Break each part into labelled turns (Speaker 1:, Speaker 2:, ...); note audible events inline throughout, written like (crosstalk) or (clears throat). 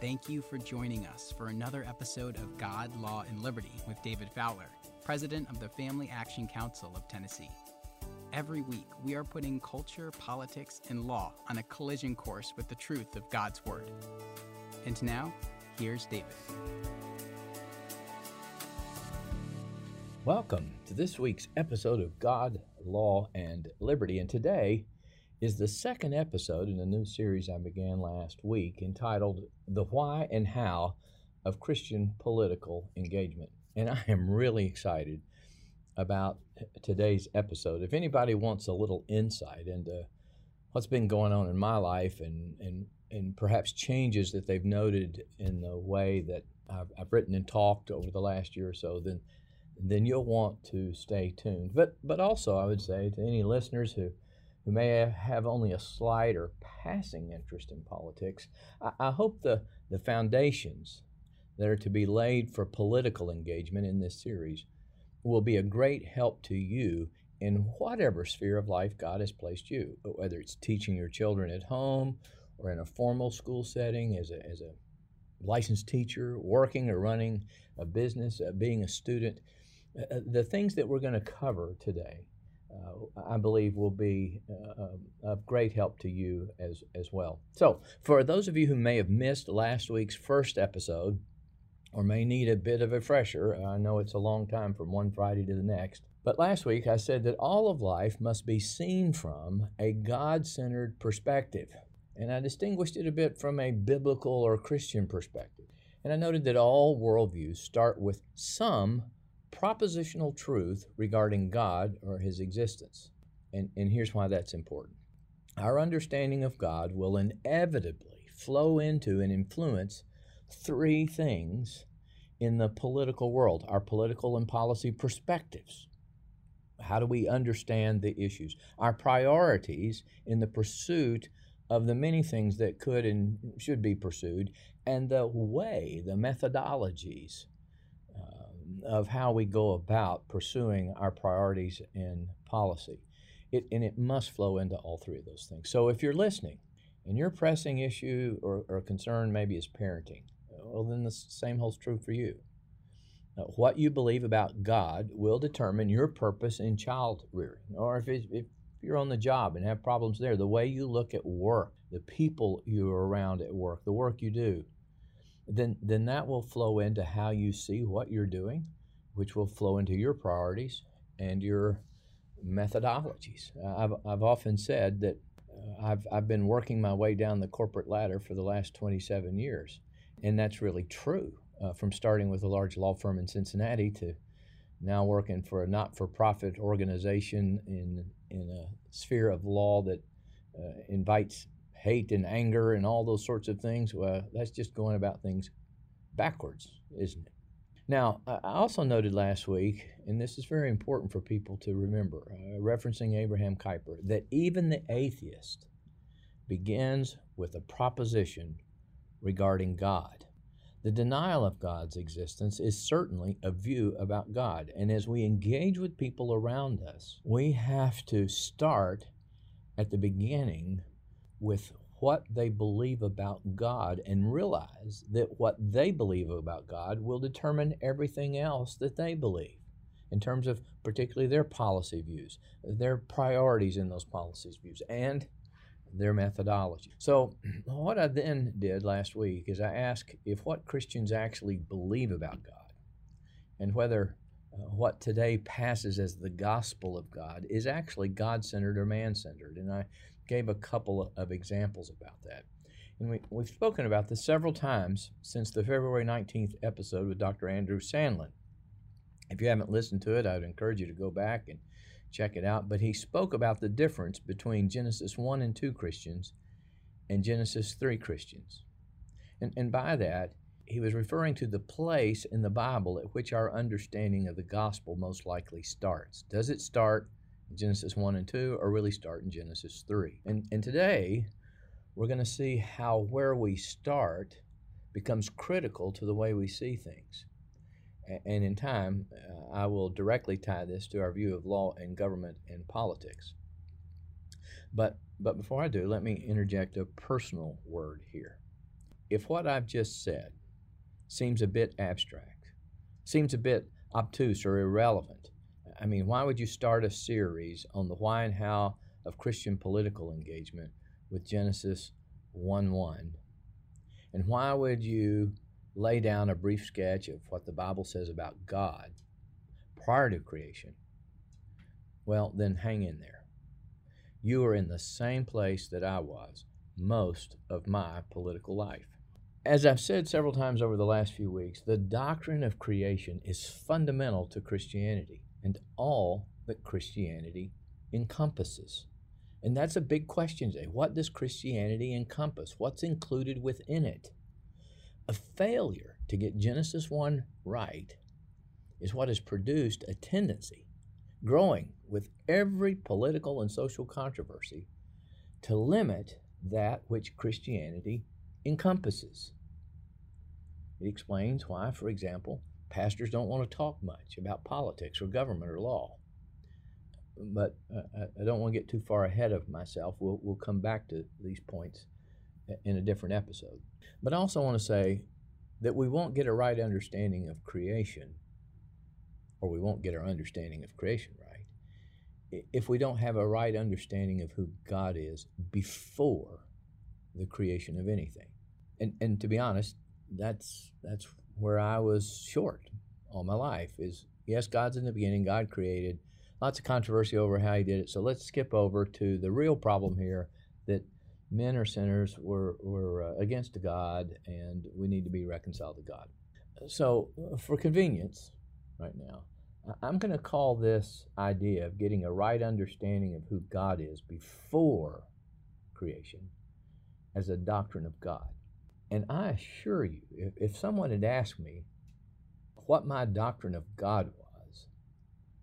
Speaker 1: thank you for joining us for another episode of God, Law, and Liberty with David Fowler, President of the Family Action Council of Tennessee. Every week, we are putting culture, politics, and law on a collision course with the truth of God's Word. And now, here's David.
Speaker 2: Welcome to this week's episode of God, Law, and Liberty. And today is the second episode in a new series I began last week entitled The Why and How of Christian Political Engagement. And I am really excited about today's episode. If anybody wants a little insight into what's been going on in my life and, and, and perhaps changes that they've noted in the way that I've, I've written and talked over the last year or so, then then you'll want to stay tuned. But but also I would say to any listeners who who may have only a slight or passing interest in politics, I, I hope the, the foundations that are to be laid for political engagement in this series will be a great help to you in whatever sphere of life God has placed you, whether it's teaching your children at home or in a formal school setting as a, as a licensed teacher, working or running a business, uh, being a student. Uh, uh the things that we're going to cover today I believe will be uh, um, of great help to you as, as well. So, for those of you who may have missed last week's first episode, or may need a bit of a fresher, I know it's a long time from one Friday to the next. But last week I said that all of life must be seen from a God centered perspective. And I distinguished it a bit from a biblical or Christian perspective. And I noted that all worldviews start with some propositional truth regarding God or his existence. And, and here's why that's important. Our understanding of God will inevitably flow into and influence three things in the political world our political and policy perspectives. How do we understand the issues? Our priorities in the pursuit of the many things that could and should be pursued, and the way, the methodologies of how we go about pursuing our priorities in policy. It, and it must flow into all three of those things. So if you're listening and your pressing issue or, or concern maybe is parenting, well, then the same holds true for you. Uh, what you believe about God will determine your purpose in child rearing. Or if, it, if you're on the job and have problems there, the way you look at work, the people you're around at work, the work you do, then then that will flow into how you see what you're doing, which will flow into your priorities and your methodologies. I've I've often said that uh, I've I've been working my way down the corporate ladder for the last 27 years, and that's really true. Uh, from starting with a large law firm in Cincinnati to now working for a not-for-profit organization in in a sphere of law that uh, invites hate and anger and all those sorts of things, well, that's just going about things backwards, isn't it? Now, I also noted last week, and this is very important for people to remember, uh, referencing Abraham Kuyper, that even the atheist begins with a proposition regarding God. The denial of God's existence is certainly a view about God. And as we engage with people around us, we have to start at the beginning with what they believe about God and realize that what they believe about God will determine everything else that they believe in terms of particularly their policy views, their priorities in those policies views, and their methodology. So, (clears throat) what I then did last week is I asked if what Christians actually believe about God and whether uh, what today passes as the gospel of God is actually God centered or man centered. And I gave a couple of examples about that. And we, we've spoken about this several times since the February 19th episode with Dr. Andrew Sandlin. If you haven't listened to it, I would encourage you to go back and check it out. But he spoke about the difference between Genesis 1 and 2 Christians and Genesis 3 Christians. And, and by that, he was referring to the place in the Bible at which our understanding of the gospel most likely starts. Does it start in Genesis 1 and 2 or really start in Genesis 3. And, and today, we're going to see how where we start becomes critical to the way we see things. And in time, uh, I will directly tie this to our view of law and government and politics. But, but before I do, let me interject a personal word here. if what I've just said seems a bit abstract, seems a bit obtuse or irrelevant, I mean, why would you start a series on the why and how of Christian political engagement with Genesis 1 1? And why would you lay down a brief sketch of what the Bible says about God prior to creation? Well, then hang in there. You are in the same place that I was most of my political life. As I've said several times over the last few weeks, the doctrine of creation is fundamental to Christianity and all that Christianity encompasses. And that's a big question today. What does Christianity encompass? What's included within it? A failure to get Genesis 1 right is what has produced a tendency, growing with every political and social controversy, to limit that which Christianity encompasses. It explains why, for example, pastors don't want to talk much about politics or government or law. But uh, I don't want to get too far ahead of myself. We'll, we'll come back to these points in a different episode. But I also want to say that we won't get a right understanding of creation, or we won't get our understanding of creation right, if we don't have a right understanding of who God is before the creation of anything. And, and to be honest, that's, that's where I was short all my life is yes, God's in the beginning, God created. Lots of controversy over how he did it. So let's skip over to the real problem here that men are sinners, we're, we're uh, against God, and we need to be reconciled to God. So, uh, for convenience, right now, I'm going to call this idea of getting a right understanding of who God is before creation as a doctrine of God. And I assure you, if, if someone had asked me what my doctrine of God was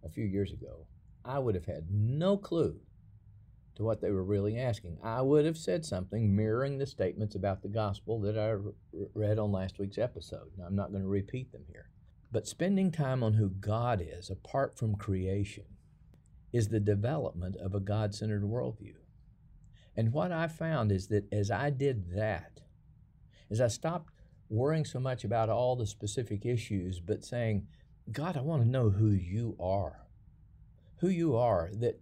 Speaker 2: a few years ago, I would have had no clue to what they were really asking. I would have said something mirroring the statements about the gospel that I read on last week's episode. Now, I'm not going to repeat them here. But spending time on who God is apart from creation is the development of a God centered worldview. And what I found is that as I did that, is I stopped worrying so much about all the specific issues, but saying, God, I want to know who you are. Who you are, that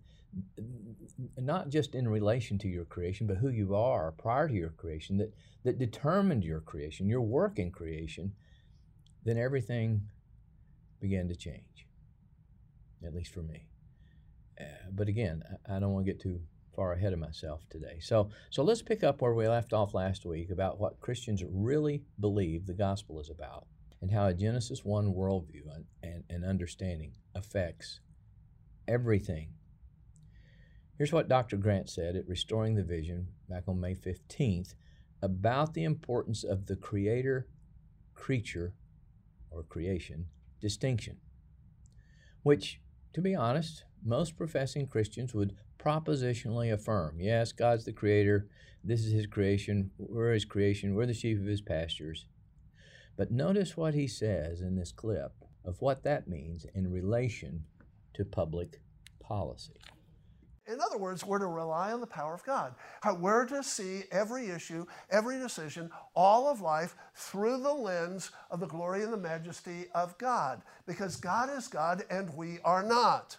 Speaker 2: not just in relation to your creation, but who you are prior to your creation, that, that determined your creation, your work in creation, then everything began to change, at least for me. Uh, but again, I, I don't want to get too far ahead of myself today. So, so let's pick up where we left off last week about what Christians really believe the gospel is about and how a Genesis 1 worldview and, and, and understanding affects everything. Here's what Dr. Grant said at Restoring the Vision back on May 15th about the importance of the creator creature or creation distinction, which, to be honest, most professing Christians would propositionally affirm yes, God's the creator, this is his creation, we're his creation, we're the sheep of his pastures. But notice what he says in this clip of what that means in relation to public policy.
Speaker 3: In other words, we're to rely on the power of God. We're to see every issue, every decision, all of life through the lens of the glory and the majesty of God. Because God is God and we are not.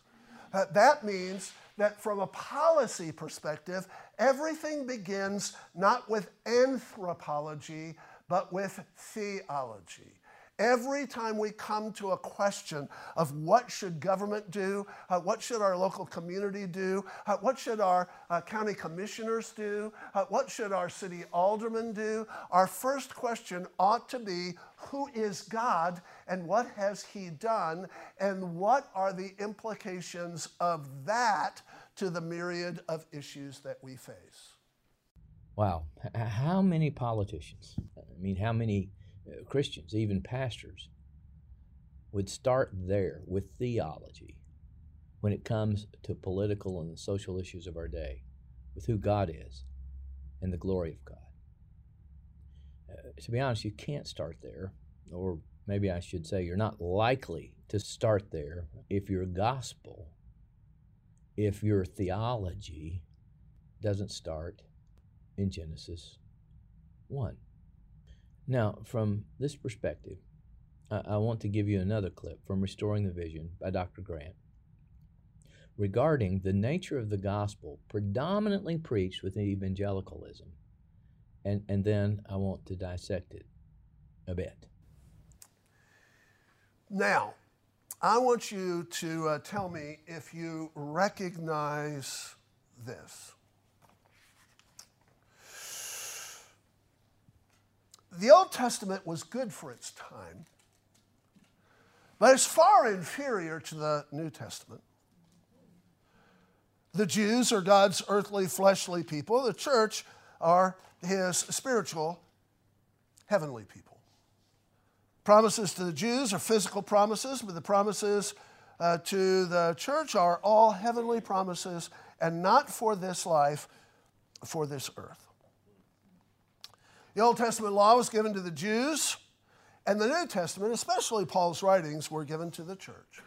Speaker 3: Uh, that means that from a policy perspective, everything begins not with anthropology, but with theology. Every time we come to a question of what should government do, uh, what should our local community do, uh, what should our uh, county commissioners do, uh, what should our city aldermen do, our first question ought to be who is God and what has He done, and what are the implications of that to the myriad of issues that we face?
Speaker 2: Wow. How many politicians, I mean, how many Christians, even pastors, would start there with theology when it comes to political and social issues of our day, with who God is and the glory of God. Uh, to be honest, you can't start there, or maybe I should say, you're not likely to start there if your gospel, if your theology doesn't start in Genesis 1. Now, from this perspective, I, I want to give you another clip from Restoring the Vision by Dr. Grant regarding the nature of the gospel predominantly preached within evangelicalism. And, and then I want to dissect it a bit.
Speaker 3: Now, I want you to uh, tell me if you recognize this. The Old Testament was good for its time, but it's far inferior to the New Testament. The Jews are God's earthly, fleshly people. The church are his spiritual, heavenly people. Promises to the Jews are physical promises, but the promises uh, to the church are all heavenly promises and not for this life, for this earth. The Old Testament law was given to the Jews, and the New Testament, especially Paul's writings, were given to the church.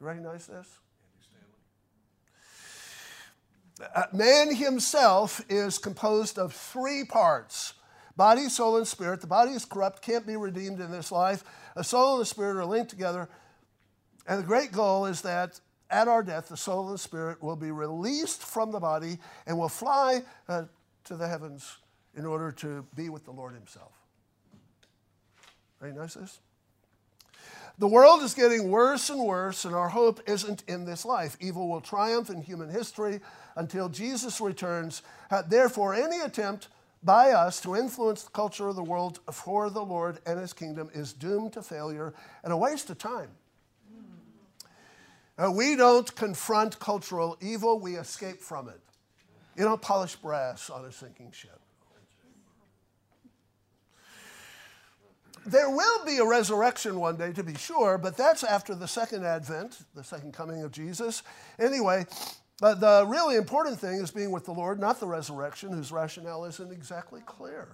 Speaker 3: You recognize this? Uh, man himself is composed of three parts body, soul, and spirit. The body is corrupt, can't be redeemed in this life. The soul and the spirit are linked together. And the great goal is that at our death, the soul and the spirit will be released from the body and will fly uh, to the heavens in order to be with the Lord Himself. Recognize this? The world is getting worse and worse, and our hope isn't in this life. Evil will triumph in human history until Jesus returns. Therefore, any attempt by us to influence the culture of the world for the Lord and His kingdom is doomed to failure and a waste of time. Uh, we don't confront cultural evil, we escape from it. You don't polish brass on a sinking ship. There will be a resurrection one day, to be sure, but that's after the second advent, the second coming of Jesus. Anyway, but the really important thing is being with the Lord, not the resurrection, whose rationale isn't exactly clear.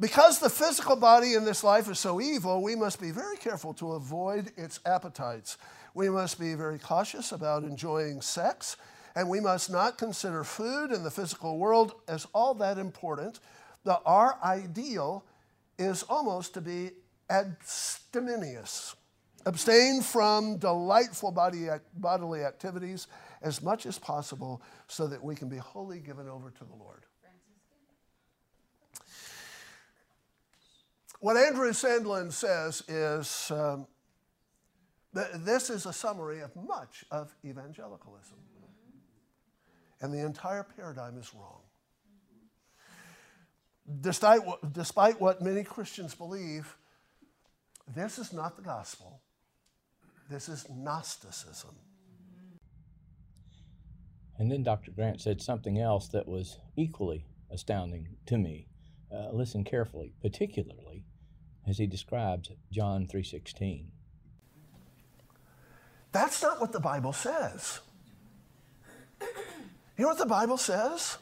Speaker 3: Because the physical body in this life is so evil, we must be very careful to avoid its appetites. We must be very cautious about enjoying sex, and we must not consider food in the physical world as all that important the, our ideal is almost to be abstemious. Abstain from delightful body, bodily activities as much as possible so that we can be wholly given over to the Lord. What Andrew Sandlin says is um, that this is a summary of much of evangelicalism. And the entire paradigm is wrong. Despite what, despite what many Christians believe, this is not the gospel. This is Gnosticism.
Speaker 2: And then Dr. Grant said something else that was equally astounding to me. Uh, listen carefully, particularly as he describes John 3:16.
Speaker 3: That's not what the Bible says. You know what the Bible says?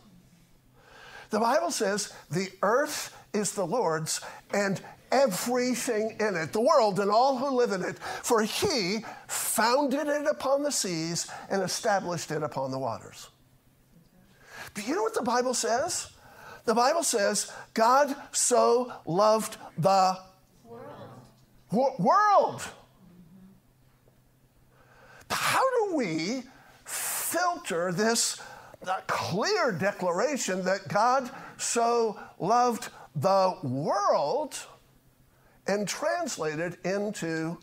Speaker 3: The Bible says the earth is the Lord's and everything in it, the world and all who live in it, for he founded it upon the seas and established it upon the waters. Do you know what the Bible says? The Bible says God so loved the world. world. How do we filter this clear declaration that God so loved the world and translated into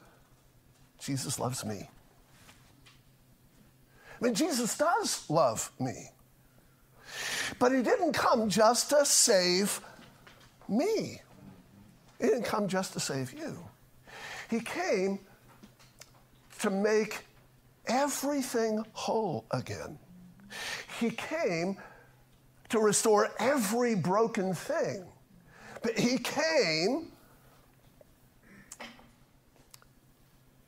Speaker 3: Jesus loves me. I mean, Jesus does love me. But he didn't come just to save me. He didn't come just to save you. He came to make everything whole again. He came to restore every broken thing. But he came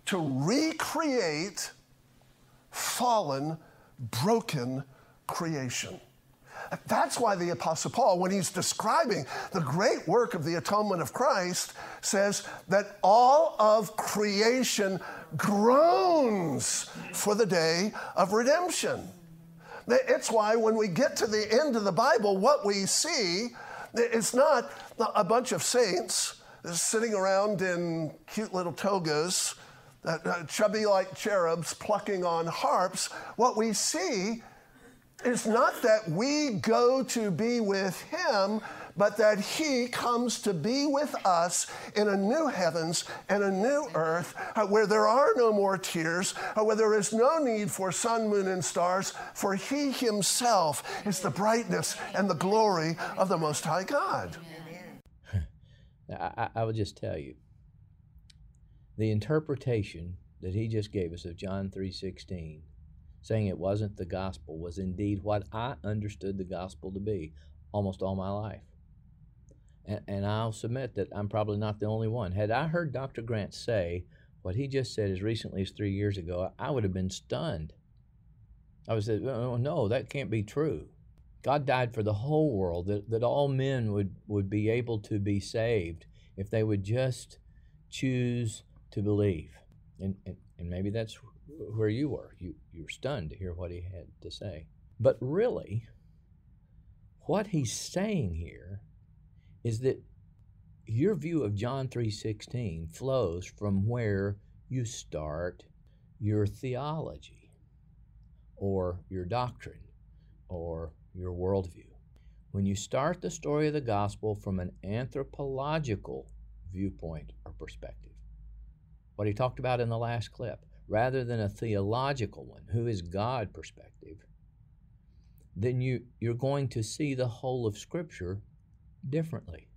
Speaker 3: to recreate fallen, broken creation. That's why the Apostle Paul, when he's describing the great work of the atonement of Christ, says that all of creation groans for the day of redemption. It's why when we get to the end of the Bible, what we see is not a bunch of saints sitting around in cute little togas, uh, uh, chubby like cherubs plucking on harps. What we see is not that we go to be with Him, but that He comes to be with us in a new heavens and a new earth uh, where there are no more tears, uh, where there is no need for sun, moon, and stars, for He Himself is the brightness and the glory of the Most High God.
Speaker 2: I, I will just tell you the interpretation that he just gave us of John 3:16 saying it wasn't the gospel was indeed what I understood the gospel to be almost all my life. And, and I'll submit that I'm probably not the only one. Had I heard Dr. Grant say what he just said as recently as three years ago, I would have been stunned. I would say, oh, no, that can't be true. God died for the whole world, that, that all men would, would be able to be saved if they would just choose to believe. And, and, and maybe that's where you were. You, you were stunned to hear what he had to say. But really, what he's saying here is that your view of John 3:16 flows from where you start your theology or your doctrine or your worldview. When you start the story of the gospel from an anthropological viewpoint or perspective, what he talked about in the last clip, rather than a theological one, who is God perspective, then you, you're going to see the whole of Scripture differently.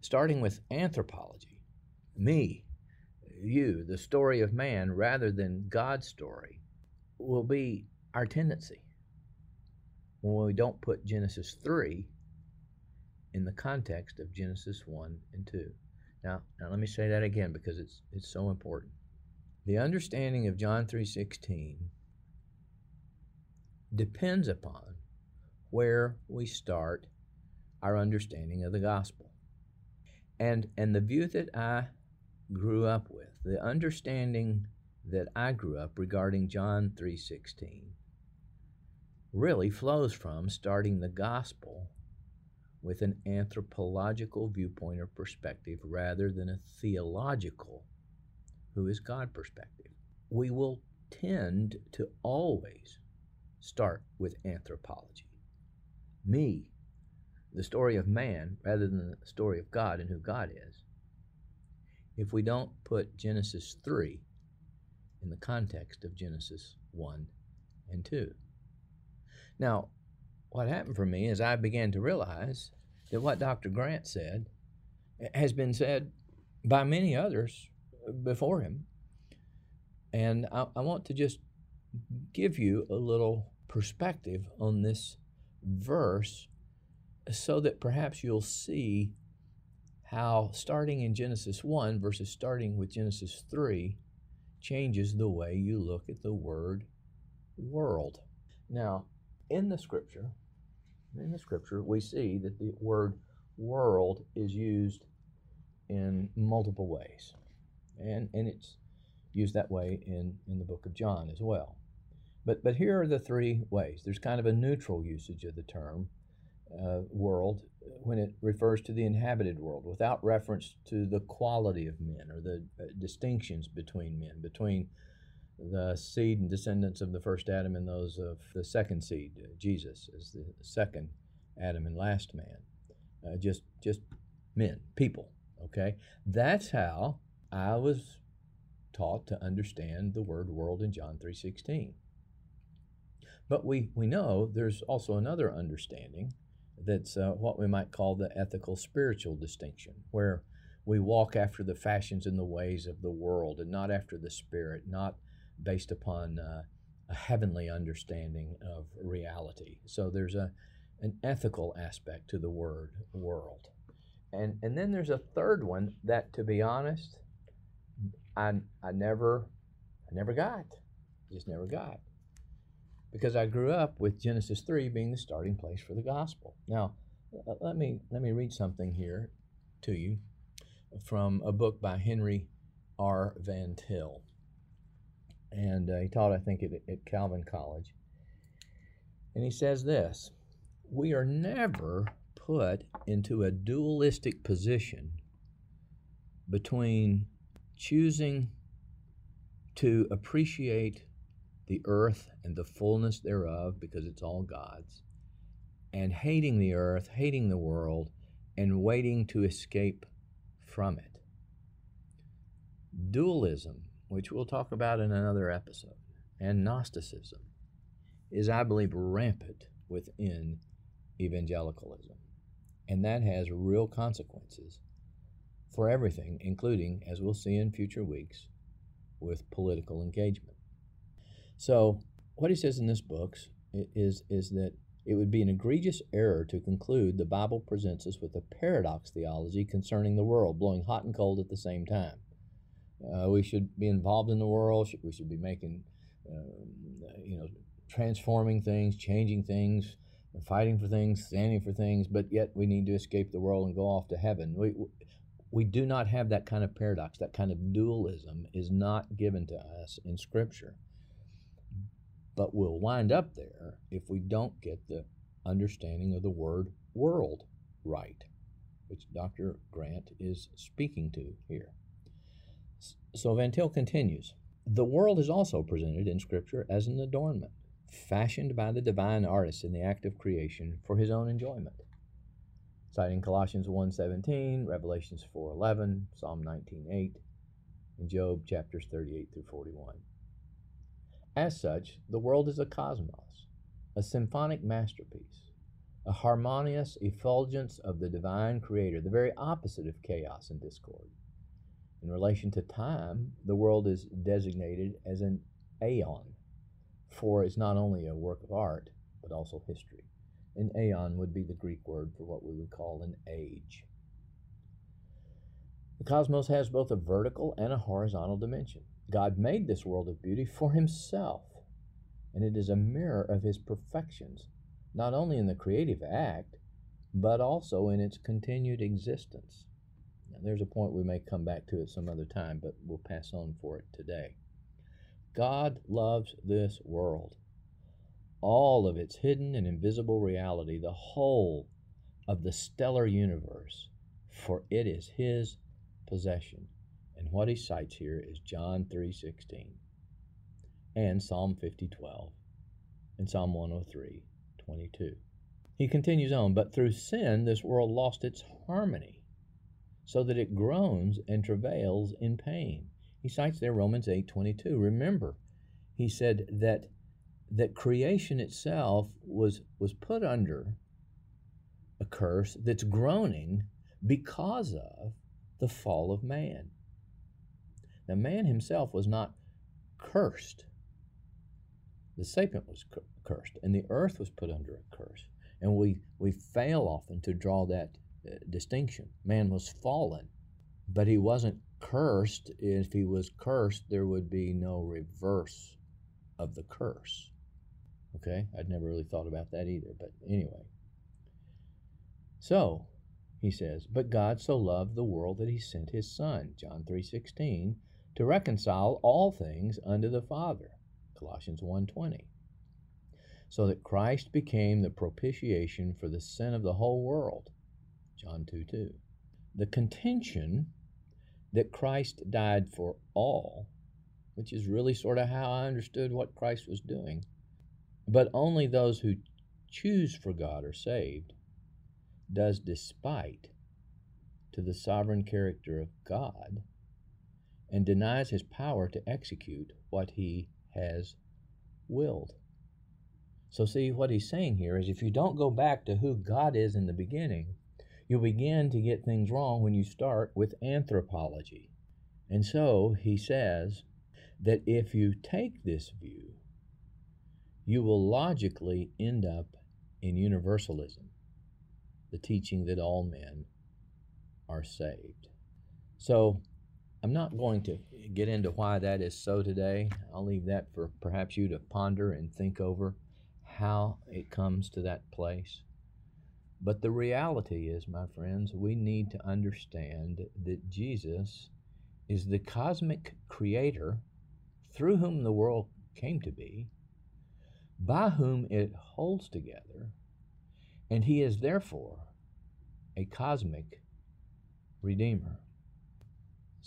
Speaker 2: Starting with anthropology, me, you, the story of man, rather than God's story, will be our tendency when we don't put Genesis 3 in the context of Genesis 1 and 2. Now, now let me say that again because it's it's so important. The understanding of John 3:16 depends upon where we start our understanding of the gospel. And and the view that I grew up with, the understanding that I grew up regarding John 3:16 really flows from starting the gospel with an anthropological viewpoint or perspective rather than a theological, who is God perspective. We will tend to always start with anthropology. Me, the story of man, rather than the story of God and who God is. If we don't put Genesis 3 in the context of Genesis 1 and 2. Now, what happened for me is I began to realize that what Dr. Grant said has been said by many others before him. And I, I, want to just give you a little perspective on this verse so that perhaps you'll see how starting in Genesis 1 versus starting with Genesis 3 changes the way you look at the word world. Now, in the scripture, in the scripture, we see that the word world is used in multiple ways. And, and it's used that way in, in the book of John as well. But, but here are the three ways. There's kind of a neutral usage of the term uh, world when it refers to the inhabited world without reference to the quality of men or the uh, distinctions between men, between the seed and descendants of the first Adam and those of the second seed, uh, Jesus, as the second Adam and last man. Uh, just, just men, people. Okay, that's how I was taught to understand the word world in John three sixteen. But we we know there's also another understanding that's uh, what we might call the ethical spiritual distinction, where we walk after the fashions and the ways of the world and not after the spirit, not based upon uh, a heavenly understanding of reality. So there's a an ethical aspect to the word world. And and then there's a third one that to be honest, I I never I never got. Just never got. Because I grew up with Genesis 3 being the starting place for the gospel. Now, let me let me read something here to you from a book by Henry R. Van Til and uh, he taught, I think, at, at Calvin College. And he says this We are never put into a dualistic position between choosing to appreciate the earth and the fullness thereof because it's all God's, and hating the earth, hating the world, and waiting to escape from it. Dualism, which we'll talk about in another episode, and Gnosticism is, I believe, rampant within evangelicalism. And that has real consequences for everything, including, as we'll see in future weeks, with political engagement. So, what he says in this book is, is that it would be an egregious error to conclude the Bible presents us with a paradox theology concerning the world, blowing hot and cold at the same time. Uh, we should be involved in the world. We should be making, uh, you know, transforming things, changing things, fighting for things, standing for things. But yet we need to escape the world and go off to heaven. We we do not have that kind of paradox. That kind of dualism is not given to us in Scripture but we'll wind up there if we don't get the understanding of the word world right, which Dr. Grant is speaking to here. So Van Til continues The world is also presented in Scripture as an adornment, fashioned by the divine artist in the act of creation for his own enjoyment. Citing Colossians 1.17, Revelations 4.11, Psalm 19.8, and Job chapters 38 through 41. As such, the world is a cosmos, a symphonic masterpiece, a harmonious effulgence of the divine creator, the very opposite of chaos and discord. In relation to time, the world is designated as an aeon, for it's not only a work of art, but also history. An aeon would be the Greek word for what we would call an age. The cosmos has both a vertical and a horizontal dimension. God made this world of beauty for himself, and it is a mirror of his perfections, not only in the creative act, but also in its continued existence. Now, there's a point we may come back to at some other time, but we'll pass on for it today. God loves this world, all of its hidden and invisible reality, the whole of the stellar universe, for it is his possession and what he cites here is John 3:16 and Psalm 50:12 and Psalm 103:22. He continues on, but through sin this world lost its harmony, so that it groans and travails in pain. He cites there Romans 8:22. Remember, he said that that creation itself was was put under a curse that's groaning because of the fall of man. Now, man himself was not cursed. The serpent was cursed, and the earth was put under a curse. And we, we fail often to draw that uh, distinction. Man was fallen, but he wasn't cursed. If he was cursed, there would be no reverse of the curse. Okay? I'd never really thought about that either, but anyway. So, he says, but God so loved the world that he sent his son, John 3:16, to reconcile all things unto the Father. Colossians 1:20. So that Christ became the propitiation for the sin of the whole world. John 2:2. The contention that Christ died for all, which is really sort of how I understood what Christ was doing, but only those who choose for God are saved, does despite to the sovereign character of God and denies his power to execute what he has willed. So, see, what he's saying here is if you don't go back to who God is in the beginning, you'll begin to get things wrong when you start with anthropology. And so he says that if you take this view, you will logically end up in universalism, the teaching that all men are saved. So I'm not going to get into why that is so today. I'll leave that for perhaps you to ponder and think over how it comes to that place. But the reality is, my friends, we need to understand that Jesus is the cosmic creator through whom the world came to be, by whom it holds together, and he is therefore a cosmic redeemer.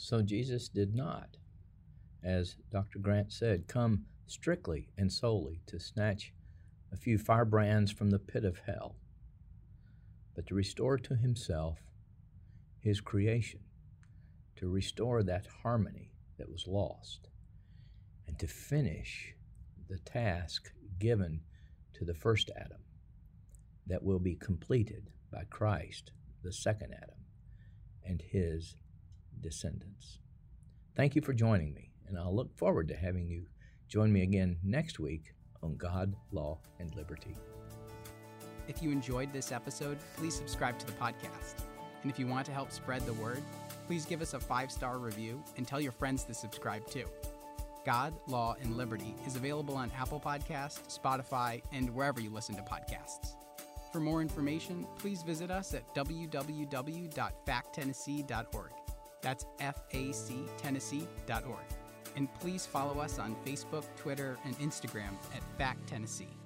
Speaker 2: So Jesus did not, as Dr. Grant said, come strictly and solely to snatch a few firebrands from the pit of hell, but to restore to himself his creation, to restore that harmony that was lost, and to finish the task given to the first Adam that will be completed by Christ, the second Adam, and his descendants. Thank you for joining me, and I'll look forward to having you join me again next week on God, Law, and Liberty.
Speaker 1: If you enjoyed this episode, please subscribe to the podcast. And if you want to help spread the word, please give us a five star review and tell your friends to subscribe too. God, Law, and Liberty is available on Apple Podcasts, Spotify, and wherever you listen to podcasts. For more information, please visit us at www.facttennessee.org. That's F A C Tennessee.org. And please follow us on Facebook, Twitter, and Instagram at Fact Tennessee.